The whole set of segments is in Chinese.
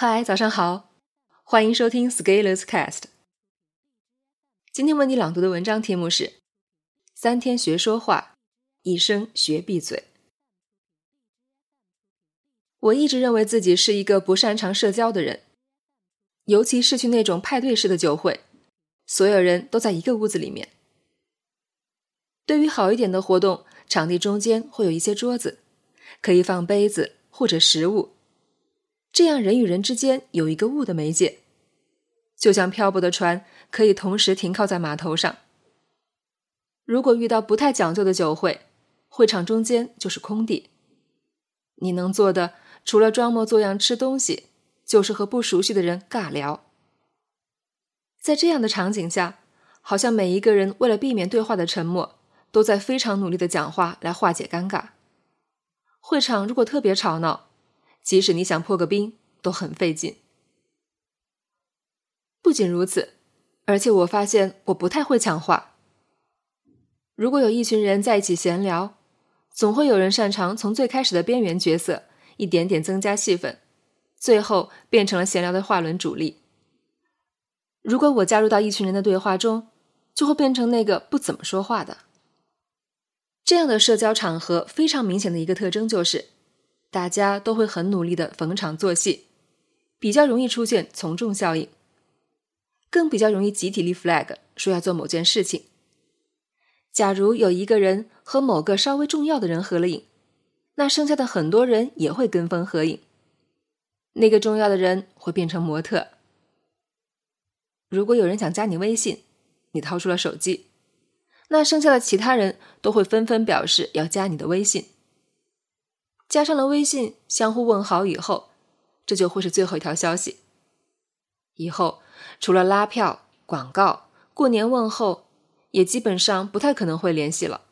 嗨，早上好，欢迎收听 Scalers Cast。今天为你朗读的文章题目是“三天学说话，一生学闭嘴”。我一直认为自己是一个不擅长社交的人，尤其是去那种派对式的酒会，所有人都在一个屋子里面。对于好一点的活动，场地中间会有一些桌子，可以放杯子或者食物。这样，人与人之间有一个物的媒介，就像漂泊的船可以同时停靠在码头上。如果遇到不太讲究的酒会，会场中间就是空地，你能做的除了装模作样吃东西，就是和不熟悉的人尬聊。在这样的场景下，好像每一个人为了避免对话的沉默，都在非常努力的讲话来化解尴尬。会场如果特别吵闹，即使你想破个冰都很费劲。不仅如此，而且我发现我不太会抢话。如果有一群人在一起闲聊，总会有人擅长从最开始的边缘角色一点点增加戏份，最后变成了闲聊的话轮主力。如果我加入到一群人的对话中，就会变成那个不怎么说话的。这样的社交场合非常明显的一个特征就是。大家都会很努力的逢场作戏，比较容易出现从众效应，更比较容易集体立 flag 说要做某件事情。假如有一个人和某个稍微重要的人合了影，那剩下的很多人也会跟风合影。那个重要的人会变成模特。如果有人想加你微信，你掏出了手机，那剩下的其他人都会纷纷表示要加你的微信。加上了微信，相互问好以后，这就会是最后一条消息。以后除了拉票、广告、过年问候，也基本上不太可能会联系了。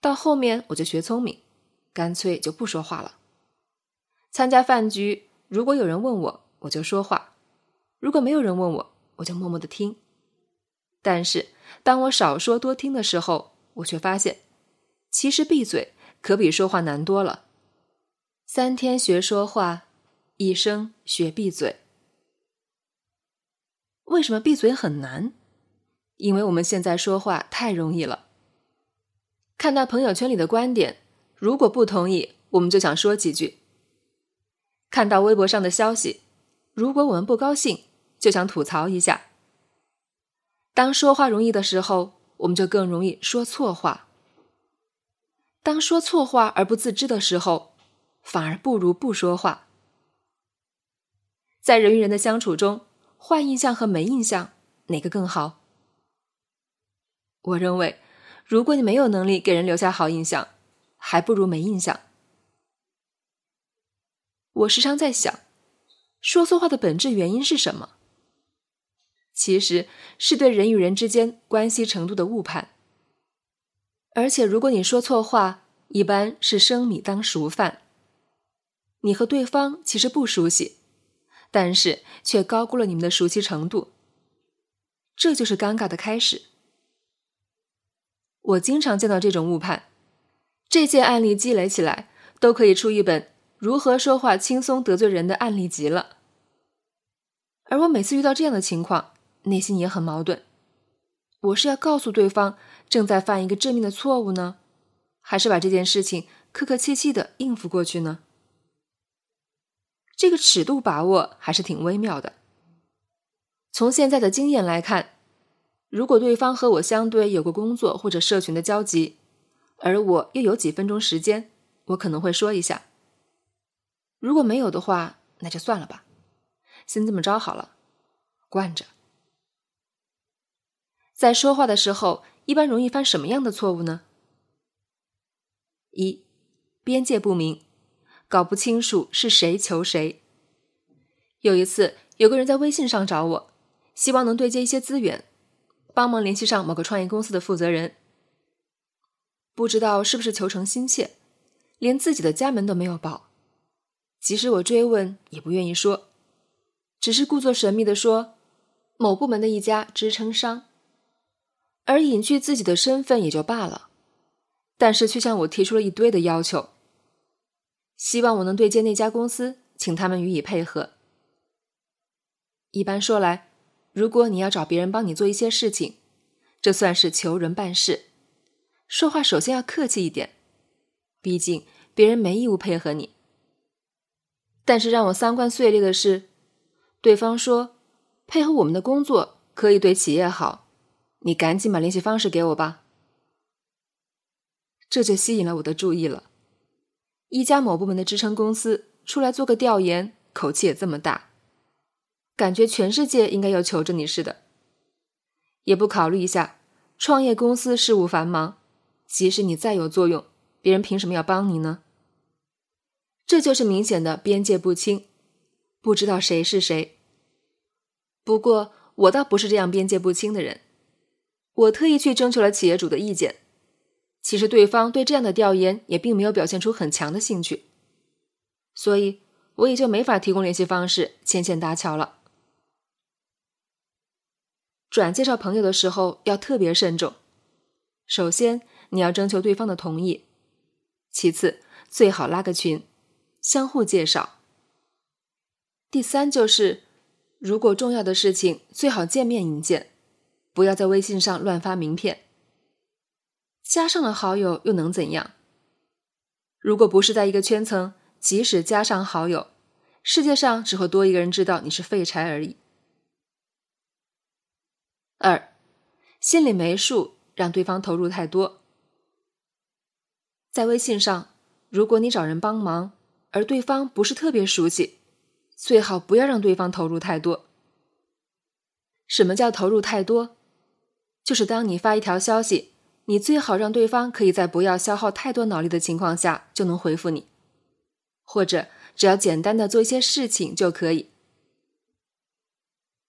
到后面我就学聪明，干脆就不说话了。参加饭局，如果有人问我，我就说话；如果没有人问我，我就默默的听。但是当我少说多听的时候，我却发现，其实闭嘴。可比说话难多了。三天学说话，一生学闭嘴。为什么闭嘴很难？因为我们现在说话太容易了。看到朋友圈里的观点，如果不同意，我们就想说几句；看到微博上的消息，如果我们不高兴，就想吐槽一下。当说话容易的时候，我们就更容易说错话。当说错话而不自知的时候，反而不如不说话。在人与人的相处中，坏印象和没印象哪个更好？我认为，如果你没有能力给人留下好印象，还不如没印象。我时常在想，说错话的本质原因是什么？其实是对人与人之间关系程度的误判。而且，如果你说错话，一般是生米当熟饭。你和对方其实不熟悉，但是却高估了你们的熟悉程度，这就是尴尬的开始。我经常见到这种误判，这些案例积累起来，都可以出一本如何说话轻松得罪人的案例集了。而我每次遇到这样的情况，内心也很矛盾。我是要告诉对方正在犯一个致命的错误呢，还是把这件事情客客气气的应付过去呢？这个尺度把握还是挺微妙的。从现在的经验来看，如果对方和我相对有过工作或者社群的交集，而我又有几分钟时间，我可能会说一下。如果没有的话，那就算了吧，先这么着好了，惯着。在说话的时候，一般容易犯什么样的错误呢？一，边界不明，搞不清楚是谁求谁。有一次，有个人在微信上找我，希望能对接一些资源，帮忙联系上某个创业公司的负责人。不知道是不是求成心切，连自己的家门都没有报。即使我追问，也不愿意说，只是故作神秘的说，某部门的一家支撑商。而隐去自己的身份也就罢了，但是却向我提出了一堆的要求，希望我能对接那家公司请他们予以配合。一般说来，如果你要找别人帮你做一些事情，这算是求人办事，说话首先要客气一点，毕竟别人没义务配合你。但是让我三观碎裂的是，对方说配合我们的工作可以对企业好，你赶紧把联系方式给我吧。这就吸引了我的注意了。一家某部门的支撑公司出来做个调研，口气也这么大，感觉全世界应该要求着你似的，也不考虑一下创业公司事务繁忙，即使你再有作用，别人凭什么要帮你呢？这就是明显的边界不清，不知道谁是谁。不过我倒不是这样边界不清的人，我特意去征求了企业主的意见。其实对方对这样的调研也并没有表现出很强的兴趣，所以我也就没法提供联系方式牵线搭桥了。转介绍朋友的时候要特别慎重，首先你要征求对方的同意，其次最好拉个群，相互介绍。第三就是，如果重要的事情最好见面引荐，不要在微信上乱发名片。加上了好友又能怎样？如果不是在一个圈层，即使加上好友，世界上只会多一个人知道你是废柴而已。二，心里没数，让对方投入太多。在微信上，如果你找人帮忙，而对方不是特别熟悉，最好不要让对方投入太多。什么叫投入太多？就是当你发一条消息。你最好让对方可以在不要消耗太多脑力的情况下就能回复你，或者只要简单的做一些事情就可以。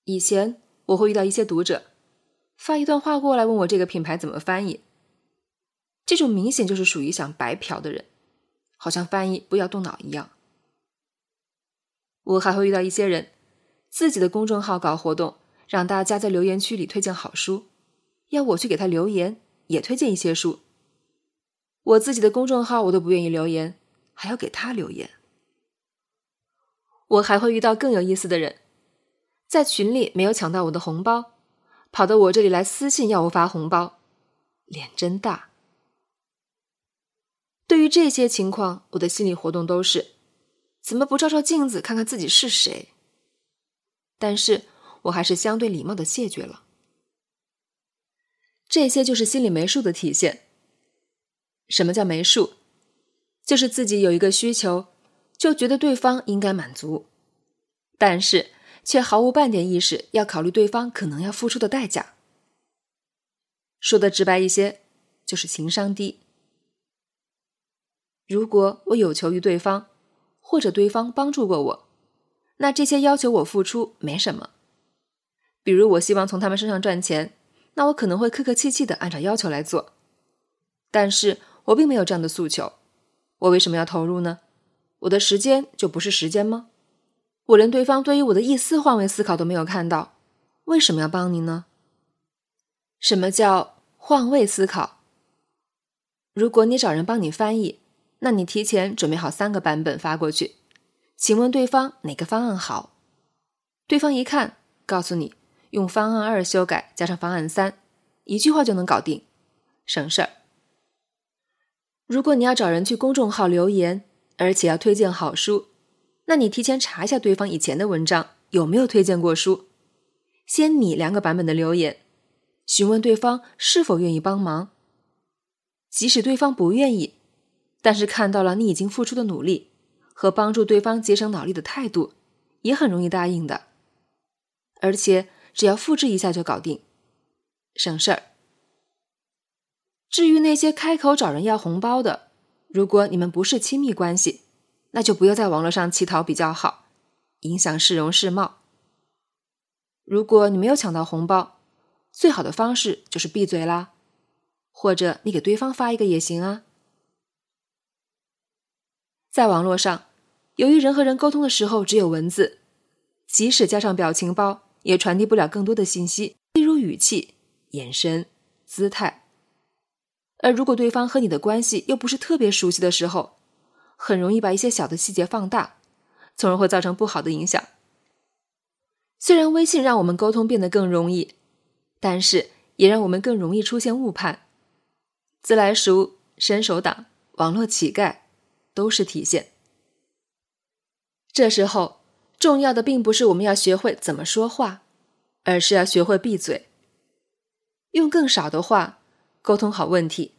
以前我会遇到一些读者发一段话过来问我这个品牌怎么翻译，这种明显就是属于想白嫖的人，好像翻译不要动脑一样。我还会遇到一些人自己的公众号搞活动，让大家在留言区里推荐好书，要我去给他留言。也推荐一些书。我自己的公众号我都不愿意留言，还要给他留言。我还会遇到更有意思的人，在群里没有抢到我的红包，跑到我这里来私信要我发红包，脸真大。对于这些情况，我的心理活动都是：怎么不照照镜子看看自己是谁？但是我还是相对礼貌的谢绝了。这些就是心里没数的体现。什么叫没数？就是自己有一个需求，就觉得对方应该满足，但是却毫无半点意识要考虑对方可能要付出的代价。说的直白一些，就是情商低。如果我有求于对方，或者对方帮助过我，那这些要求我付出没什么。比如我希望从他们身上赚钱。那我可能会客客气气的按照要求来做，但是我并没有这样的诉求，我为什么要投入呢？我的时间就不是时间吗？我连对方对于我的一丝换位思考都没有看到，为什么要帮你呢？什么叫换位思考？如果你找人帮你翻译，那你提前准备好三个版本发过去，请问对方哪个方案好？对方一看，告诉你。用方案二修改加上方案三，一句话就能搞定，省事儿。如果你要找人去公众号留言，而且要推荐好书，那你提前查一下对方以前的文章有没有推荐过书，先拟两个版本的留言，询问对方是否愿意帮忙。即使对方不愿意，但是看到了你已经付出的努力和帮助对方节省脑力的态度，也很容易答应的，而且。只要复制一下就搞定，省事儿。至于那些开口找人要红包的，如果你们不是亲密关系，那就不要在网络上乞讨比较好，影响市容市貌。如果你没有抢到红包，最好的方式就是闭嘴啦，或者你给对方发一个也行啊。在网络上，由于人和人沟通的时候只有文字，即使加上表情包。也传递不了更多的信息，例如语气、眼神、姿态。而如果对方和你的关系又不是特别熟悉的时候，很容易把一些小的细节放大，从而会造成不好的影响。虽然微信让我们沟通变得更容易，但是也让我们更容易出现误判。自来熟、伸手党、网络乞丐都是体现。这时候，重要的并不是我们要学会怎么说话，而是要学会闭嘴，用更少的话沟通好问题，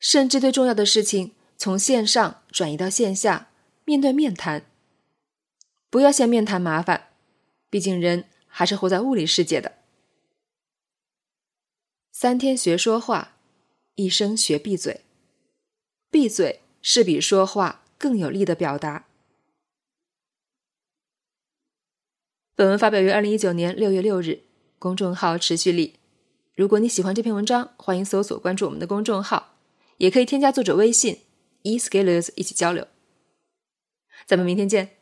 甚至对重要的事情从线上转移到线下，面对面谈。不要嫌面谈麻烦，毕竟人还是活在物理世界的。三天学说话，一生学闭嘴。闭嘴是比说话更有力的表达。本文发表于二零一九年六月六日，公众号持续力。如果你喜欢这篇文章，欢迎搜索关注我们的公众号，也可以添加作者微信 e scalers 一起交流。咱们明天见。